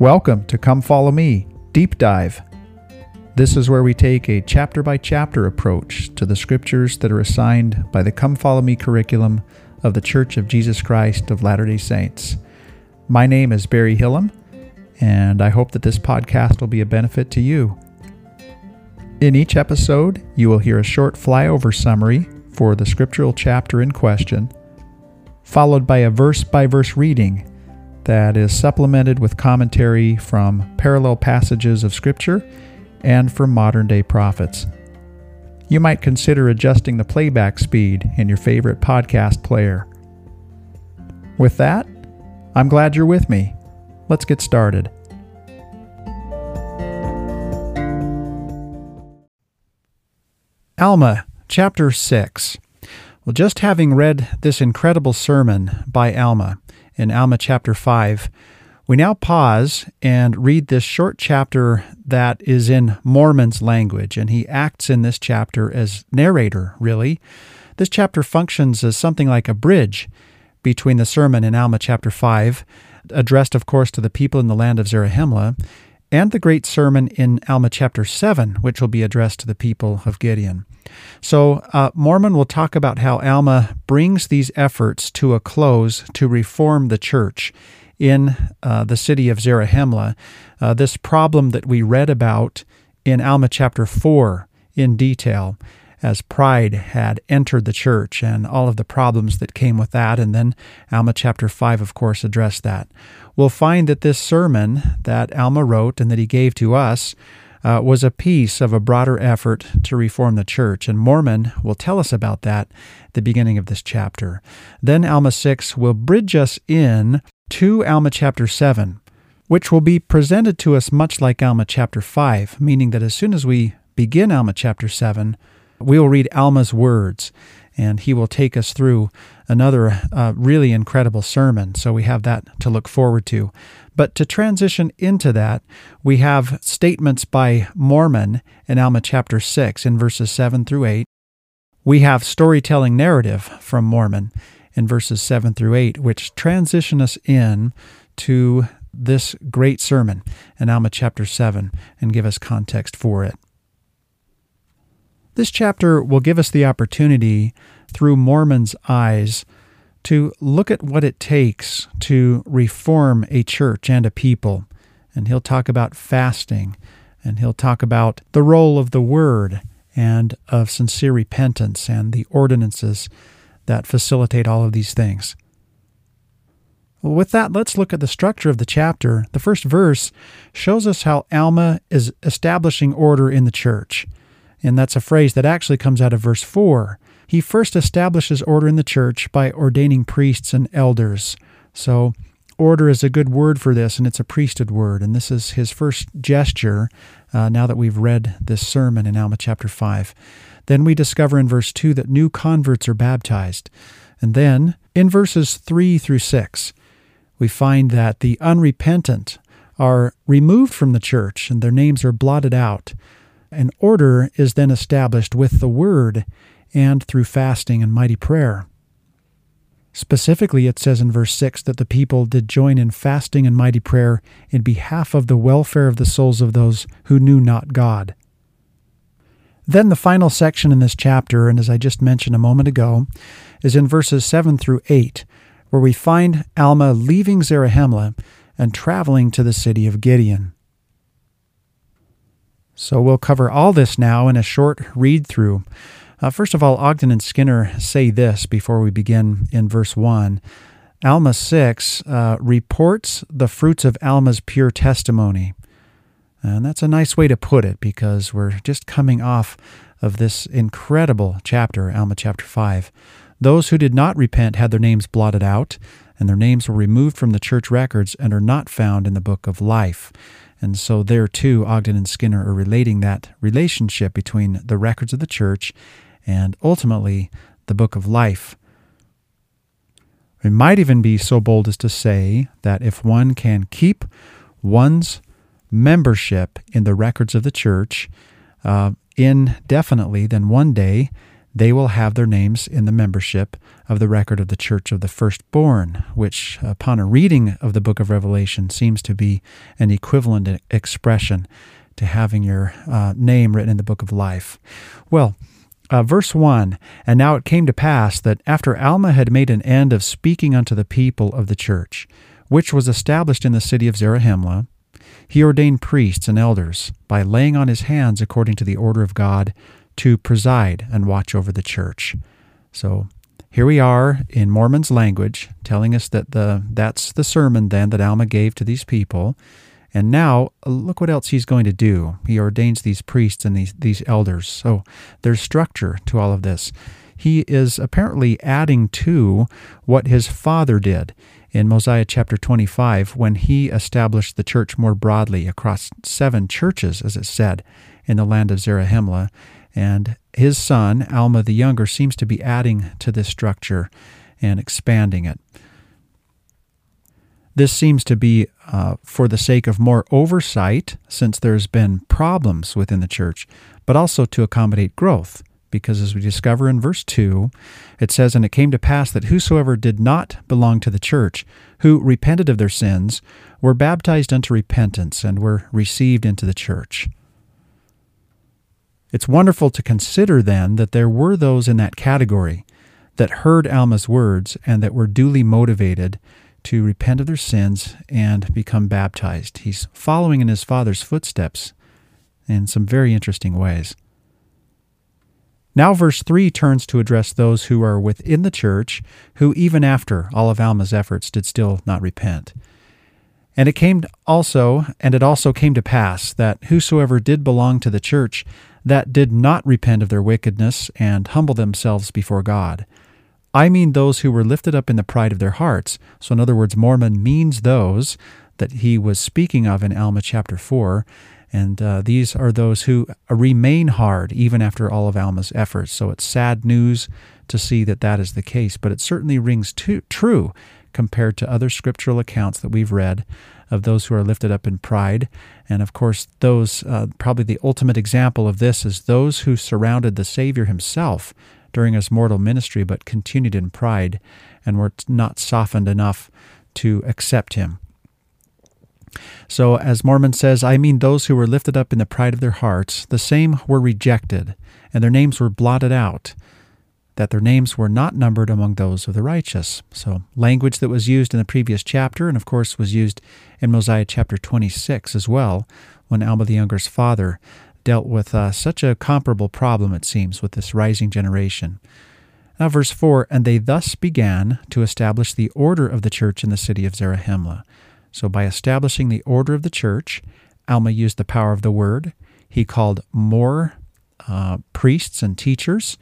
Welcome to Come Follow Me Deep Dive. This is where we take a chapter by chapter approach to the scriptures that are assigned by the Come Follow Me curriculum of the Church of Jesus Christ of Latter day Saints. My name is Barry Hillam, and I hope that this podcast will be a benefit to you. In each episode, you will hear a short flyover summary for the scriptural chapter in question, followed by a verse by verse reading that is supplemented with commentary from parallel passages of Scripture and from modern day prophets. You might consider adjusting the playback speed in your favorite podcast player. With that, I'm glad you're with me. Let's get started. Alma, chapter 6. Well, just having read this incredible sermon by Alma in Alma chapter 5, we now pause and read this short chapter that is in Mormon's language, and he acts in this chapter as narrator, really. This chapter functions as something like a bridge between the sermon in Alma chapter 5, addressed, of course, to the people in the land of Zarahemla, and the great sermon in Alma chapter 7, which will be addressed to the people of Gideon. So, uh, Mormon will talk about how Alma brings these efforts to a close to reform the church in uh, the city of Zarahemla. Uh, this problem that we read about in Alma chapter 4 in detail as pride had entered the church and all of the problems that came with that. And then Alma chapter 5, of course, addressed that. We'll find that this sermon that Alma wrote and that he gave to us uh, was a piece of a broader effort to reform the church. And Mormon will tell us about that at the beginning of this chapter. Then Alma 6 will bridge us in to Alma chapter 7, which will be presented to us much like Alma chapter 5, meaning that as soon as we begin Alma chapter 7, we will read Alma's words, and he will take us through another uh, really incredible sermon. So we have that to look forward to. But to transition into that, we have statements by Mormon in Alma chapter 6 in verses 7 through 8. We have storytelling narrative from Mormon in verses 7 through 8, which transition us in to this great sermon in Alma chapter 7 and give us context for it. This chapter will give us the opportunity, through Mormon's eyes, to look at what it takes to reform a church and a people. And he'll talk about fasting, and he'll talk about the role of the Word and of sincere repentance and the ordinances that facilitate all of these things. Well, with that, let's look at the structure of the chapter. The first verse shows us how Alma is establishing order in the church. And that's a phrase that actually comes out of verse 4. He first establishes order in the church by ordaining priests and elders. So, order is a good word for this, and it's a priesthood word. And this is his first gesture uh, now that we've read this sermon in Alma chapter 5. Then we discover in verse 2 that new converts are baptized. And then in verses 3 through 6, we find that the unrepentant are removed from the church and their names are blotted out. An order is then established with the word and through fasting and mighty prayer. Specifically, it says in verse 6 that the people did join in fasting and mighty prayer in behalf of the welfare of the souls of those who knew not God. Then the final section in this chapter, and as I just mentioned a moment ago, is in verses 7 through 8, where we find Alma leaving Zarahemla and traveling to the city of Gideon. So we'll cover all this now in a short read through. Uh, first of all, Ogden and Skinner say this before we begin in verse 1. Alma 6 uh, reports the fruits of Alma's pure testimony. And that's a nice way to put it because we're just coming off of this incredible chapter, Alma chapter 5. Those who did not repent had their names blotted out, and their names were removed from the church records and are not found in the book of life. And so there too, Ogden and Skinner are relating that relationship between the records of the church and ultimately the book of life. We might even be so bold as to say that if one can keep one's membership in the records of the church uh, indefinitely, then one day they will have their names in the membership of the record of the Church of the Firstborn, which, upon a reading of the book of Revelation, seems to be an equivalent expression to having your uh, name written in the book of life. Well, uh, verse 1 And now it came to pass that after Alma had made an end of speaking unto the people of the church, which was established in the city of Zarahemla, he ordained priests and elders by laying on his hands according to the order of God to preside and watch over the church. So here we are in Mormon's language, telling us that the that's the sermon then that Alma gave to these people. And now look what else he's going to do. He ordains these priests and these, these elders. So there's structure to all of this. He is apparently adding to what his father did in Mosiah chapter 25 when he established the church more broadly across seven churches, as it said, in the land of Zarahemla. And his son, Alma the Younger, seems to be adding to this structure and expanding it. This seems to be uh, for the sake of more oversight, since there's been problems within the church, but also to accommodate growth. Because as we discover in verse 2, it says, And it came to pass that whosoever did not belong to the church, who repented of their sins, were baptized unto repentance and were received into the church. It's wonderful to consider then that there were those in that category that heard Alma's words and that were duly motivated to repent of their sins and become baptized. He's following in his father's footsteps in some very interesting ways. Now, verse 3 turns to address those who are within the church, who even after all of Alma's efforts did still not repent. And it came also, and it also came to pass that whosoever did belong to the church that did not repent of their wickedness and humble themselves before God. I mean those who were lifted up in the pride of their hearts. So, in other words, Mormon means those that he was speaking of in Alma chapter 4. And uh, these are those who remain hard even after all of Alma's efforts. So it's sad news to see that that is the case, but it certainly rings true compared to other scriptural accounts that we've read of those who are lifted up in pride. And of course, those, uh, probably the ultimate example of this is those who surrounded the Savior himself during his mortal ministry, but continued in pride and were not softened enough to accept him. So, as Mormon says, I mean those who were lifted up in the pride of their hearts, the same were rejected, and their names were blotted out that their names were not numbered among those of the righteous. So, language that was used in the previous chapter, and of course was used in Mosiah chapter 26 as well, when Alma the Younger's father dealt with uh, such a comparable problem, it seems, with this rising generation. Now, verse 4 And they thus began to establish the order of the church in the city of Zarahemla. So, by establishing the order of the church, Alma used the power of the word. He called more uh, priests and teachers.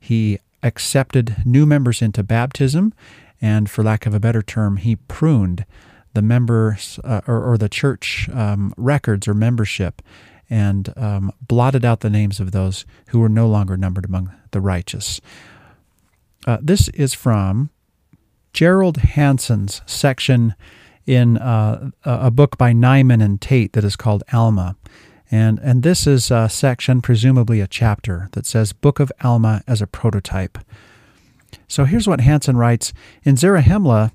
He accepted new members into baptism, and for lack of a better term, he pruned the members uh, or, or, the church um, records or membership and um, blotted out the names of those who were no longer numbered among the righteous. Uh, this is from Gerald Hanson's section in uh, a book by Nyman and Tate that is called Alma. And, and this is a section, presumably a chapter, that says Book of Alma as a prototype. So here's what Hanson writes In Zarahemla,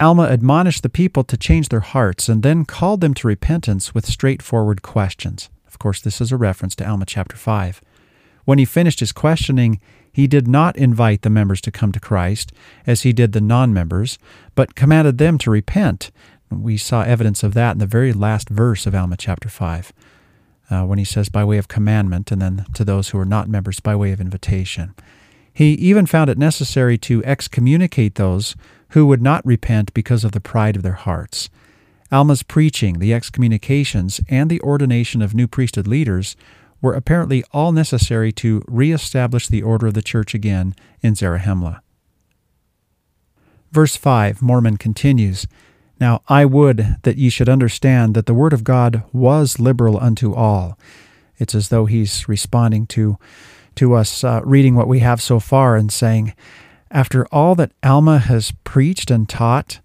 Alma admonished the people to change their hearts and then called them to repentance with straightforward questions. Of course, this is a reference to Alma chapter 5. When he finished his questioning, he did not invite the members to come to Christ, as he did the non members, but commanded them to repent. We saw evidence of that in the very last verse of Alma chapter 5 uh, when he says by way of commandment, and then to those who are not members by way of invitation. He even found it necessary to excommunicate those who would not repent because of the pride of their hearts. Alma's preaching, the excommunications, and the ordination of new priesthood leaders were apparently all necessary to reestablish the order of the church again in Zarahemla. Verse 5, Mormon continues now, I would that ye should understand that the word of God was liberal unto all. It's as though he's responding to, to us uh, reading what we have so far and saying, after all that Alma has preached and taught,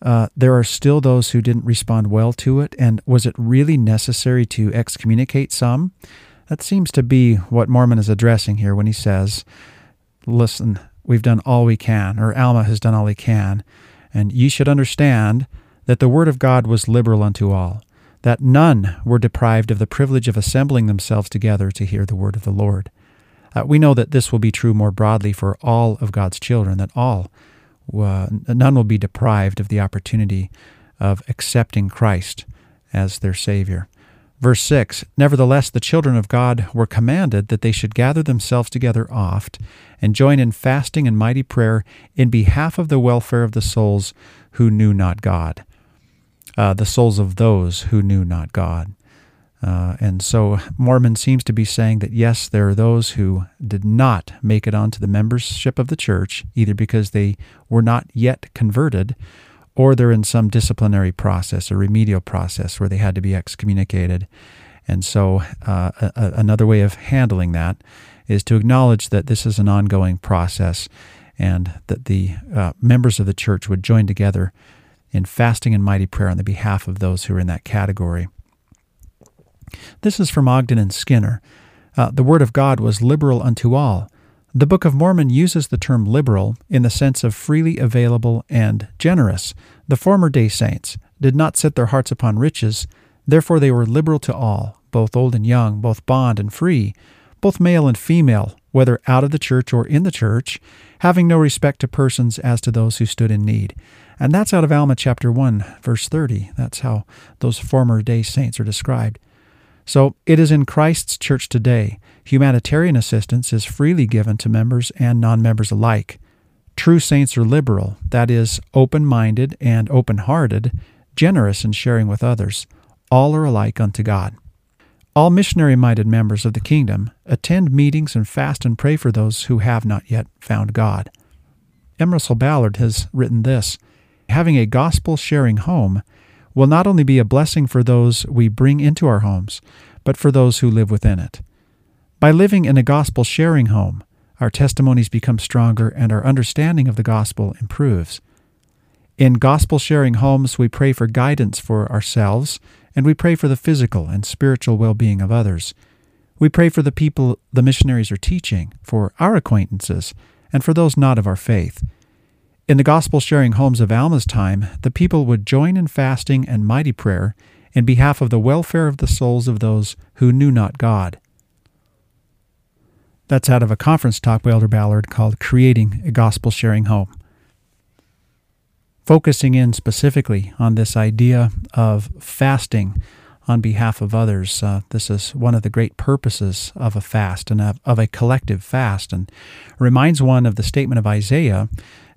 uh, there are still those who didn't respond well to it. And was it really necessary to excommunicate some? That seems to be what Mormon is addressing here when he says, listen, we've done all we can, or Alma has done all he can, and ye should understand that the word of God was liberal unto all, that none were deprived of the privilege of assembling themselves together to hear the word of the Lord. Uh, we know that this will be true more broadly for all of God's children, that all, uh, none will be deprived of the opportunity of accepting Christ as their Savior. Verse 6 Nevertheless, the children of God were commanded that they should gather themselves together oft and join in fasting and mighty prayer in behalf of the welfare of the souls who knew not God. Uh, the souls of those who knew not God. Uh, and so Mormon seems to be saying that yes, there are those who did not make it onto the membership of the church, either because they were not yet converted or they're in some disciplinary process or remedial process where they had to be excommunicated. And so uh, a, another way of handling that is to acknowledge that this is an ongoing process and that the uh, members of the church would join together in fasting and mighty prayer on the behalf of those who are in that category. This is from Ogden and Skinner. Uh, the Word of God was liberal unto all. The Book of Mormon uses the term liberal in the sense of freely available and generous. The former day saints did not set their hearts upon riches, therefore they were liberal to all, both old and young, both bond and free, both male and female, whether out of the church or in the church, having no respect to persons as to those who stood in need. And that's out of Alma chapter 1, verse 30. That's how those former day saints are described. So it is in Christ's church today. Humanitarian assistance is freely given to members and non members alike. True saints are liberal, that is, open minded and open hearted, generous in sharing with others. All are alike unto God. All missionary minded members of the kingdom attend meetings and fast and pray for those who have not yet found God. M. Russell Ballard has written this Having a gospel sharing home will not only be a blessing for those we bring into our homes, but for those who live within it. By living in a gospel sharing home, our testimonies become stronger and our understanding of the gospel improves. In gospel sharing homes, we pray for guidance for ourselves and we pray for the physical and spiritual well being of others. We pray for the people the missionaries are teaching, for our acquaintances, and for those not of our faith. In the gospel sharing homes of Alma's time, the people would join in fasting and mighty prayer in behalf of the welfare of the souls of those who knew not God. That's out of a conference talk by Elder Ballard called Creating a Gospel Sharing Home. Focusing in specifically on this idea of fasting on behalf of others. Uh, this is one of the great purposes of a fast and of, of a collective fast, and reminds one of the statement of Isaiah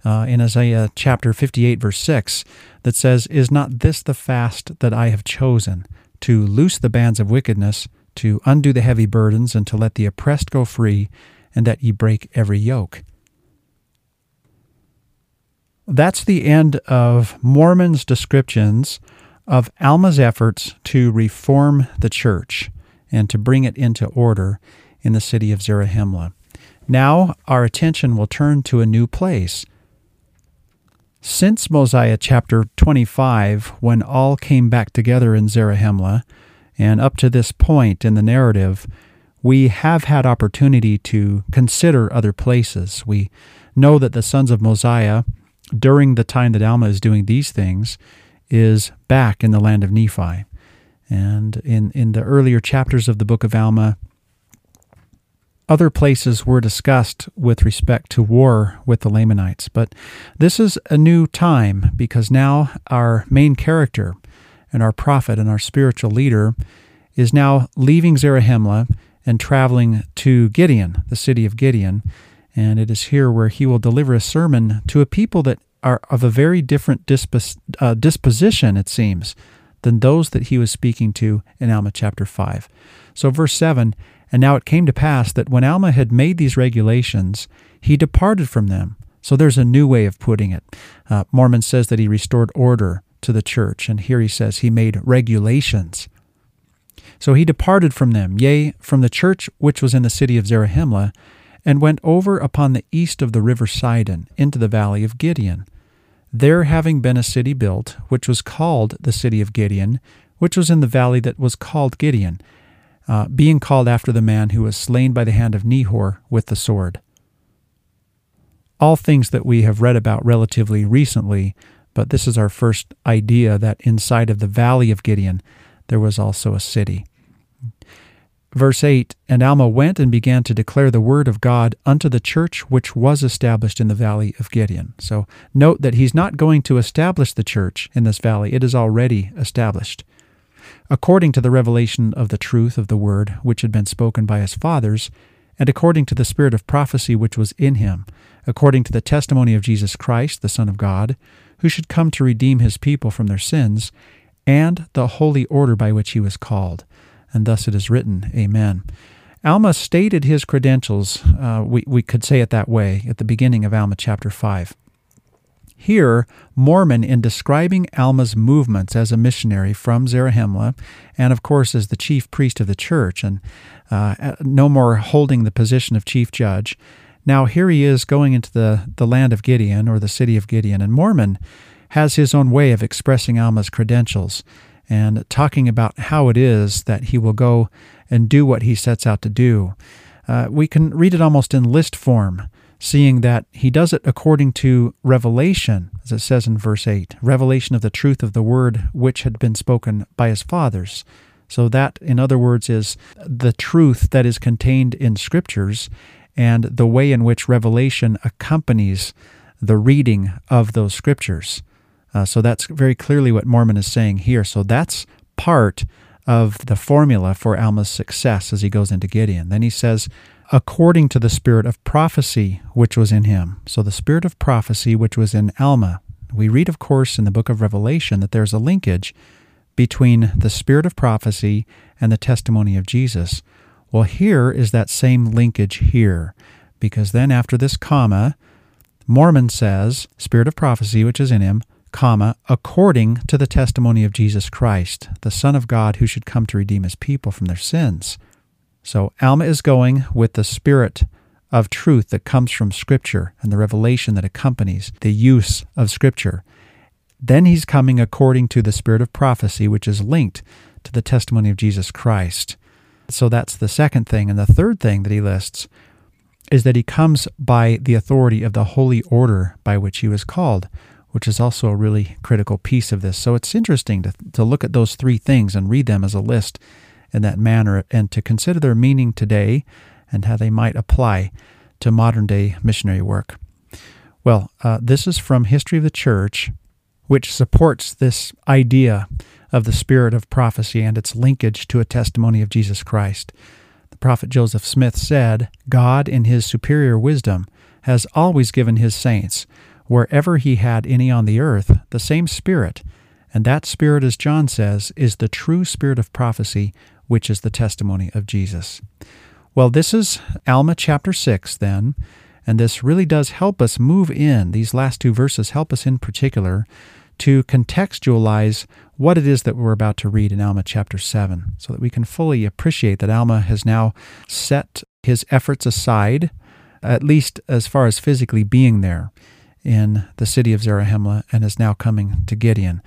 uh, in Isaiah chapter 58, verse 6, that says, Is not this the fast that I have chosen, to loose the bands of wickedness, to undo the heavy burdens, and to let the oppressed go free, and that ye break every yoke? That's the end of Mormon's descriptions of Alma's efforts to reform the church and to bring it into order in the city of Zarahemla. Now our attention will turn to a new place, since Mosiah chapter 25, when all came back together in Zarahemla, and up to this point in the narrative, we have had opportunity to consider other places. We know that the sons of Mosiah, during the time that Alma is doing these things, is back in the land of Nephi. And in, in the earlier chapters of the book of Alma, other places were discussed with respect to war with the Lamanites. But this is a new time because now our main character and our prophet and our spiritual leader is now leaving Zarahemla and traveling to Gideon, the city of Gideon. And it is here where he will deliver a sermon to a people that are of a very different dispos- uh, disposition, it seems, than those that he was speaking to in Alma chapter 5. So, verse 7 and now it came to pass that when Alma had made these regulations, he departed from them. So there's a new way of putting it. Uh, Mormon says that he restored order to the church, and here he says he made regulations. So he departed from them, yea, from the church which was in the city of Zarahemla, and went over upon the east of the river Sidon into the valley of Gideon. There having been a city built, which was called the city of Gideon, which was in the valley that was called Gideon, uh, being called after the man who was slain by the hand of Nehor with the sword. all things that we have read about relatively recently, but this is our first idea that inside of the valley of Gideon, there was also a city. Verse 8 And Alma went and began to declare the word of God unto the church which was established in the valley of Gideon. So note that he's not going to establish the church in this valley, it is already established. According to the revelation of the truth of the word which had been spoken by his fathers, and according to the spirit of prophecy which was in him, according to the testimony of Jesus Christ, the Son of God, who should come to redeem his people from their sins, and the holy order by which he was called and thus it is written. Amen. Alma stated his credentials, uh, we, we could say it that way, at the beginning of Alma chapter 5. Here, Mormon, in describing Alma's movements as a missionary from Zarahemla, and of course as the chief priest of the church, and uh, no more holding the position of chief judge, now here he is going into the, the land of Gideon, or the city of Gideon, and Mormon has his own way of expressing Alma's credentials and talking about how it is that he will go and do what he sets out to do. Uh, we can read it almost in list form, seeing that he does it according to revelation, as it says in verse 8 revelation of the truth of the word which had been spoken by his fathers. So, that, in other words, is the truth that is contained in scriptures and the way in which revelation accompanies the reading of those scriptures. Uh, so that's very clearly what Mormon is saying here. So that's part of the formula for Alma's success as he goes into Gideon. Then he says, according to the spirit of prophecy which was in him. So the spirit of prophecy which was in Alma. We read, of course, in the book of Revelation that there's a linkage between the spirit of prophecy and the testimony of Jesus. Well, here is that same linkage here, because then after this comma, Mormon says, Spirit of prophecy which is in him, comma, according to the testimony of Jesus Christ, the Son of God who should come to redeem his people from their sins. So Alma is going with the spirit of truth that comes from Scripture and the revelation that accompanies the use of Scripture. Then he's coming according to the spirit of prophecy, which is linked to the testimony of Jesus Christ. So that's the second thing. And the third thing that he lists is that he comes by the authority of the holy order by which he was called which is also a really critical piece of this. So it's interesting to, to look at those three things and read them as a list in that manner and to consider their meaning today and how they might apply to modern day missionary work. Well, uh, this is from History of the Church, which supports this idea of the spirit of prophecy and its linkage to a testimony of Jesus Christ. The prophet Joseph Smith said, God, in his superior wisdom, has always given his saints wherever he had any on the earth, the same Spirit. And that Spirit, as John says, is the true Spirit of prophecy, which is the testimony of Jesus. Well, this is Alma chapter 6, then, and this really does help us move in. These last two verses help us in particular to contextualize what it is that we're about to read in Alma chapter 7, so that we can fully appreciate that Alma has now set his efforts aside, at least as far as physically being there in the city of Zarahemla and is now coming to Gideon.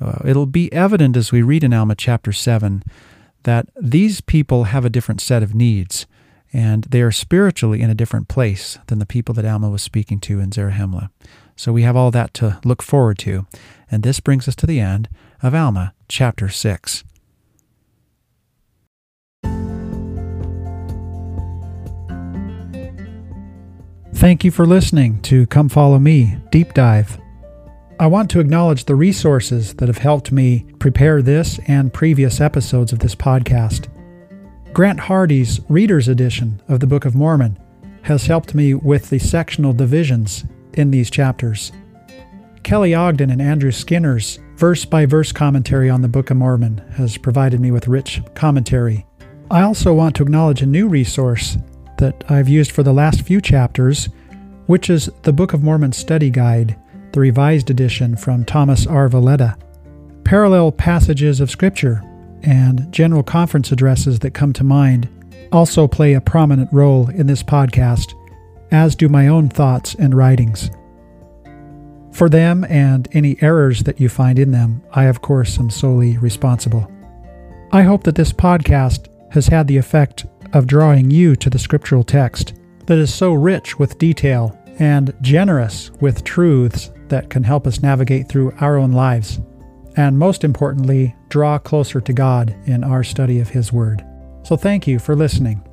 Uh, it'll be evident as we read in Alma chapter 7 that these people have a different set of needs and they are spiritually in a different place than the people that Alma was speaking to in Zarahemla. So we have all that to look forward to. And this brings us to the end of Alma chapter 6. Thank you for listening to Come Follow Me Deep Dive. I want to acknowledge the resources that have helped me prepare this and previous episodes of this podcast. Grant Hardy's Reader's Edition of the Book of Mormon has helped me with the sectional divisions in these chapters. Kelly Ogden and Andrew Skinner's verse by verse commentary on the Book of Mormon has provided me with rich commentary. I also want to acknowledge a new resource that I've used for the last few chapters, which is the Book of Mormon Study Guide, the revised edition from Thomas R. Valletta. Parallel passages of Scripture and general conference addresses that come to mind also play a prominent role in this podcast, as do my own thoughts and writings. For them and any errors that you find in them, I, of course, am solely responsible. I hope that this podcast has had the effect of drawing you to the scriptural text that is so rich with detail and generous with truths that can help us navigate through our own lives, and most importantly, draw closer to God in our study of His Word. So thank you for listening.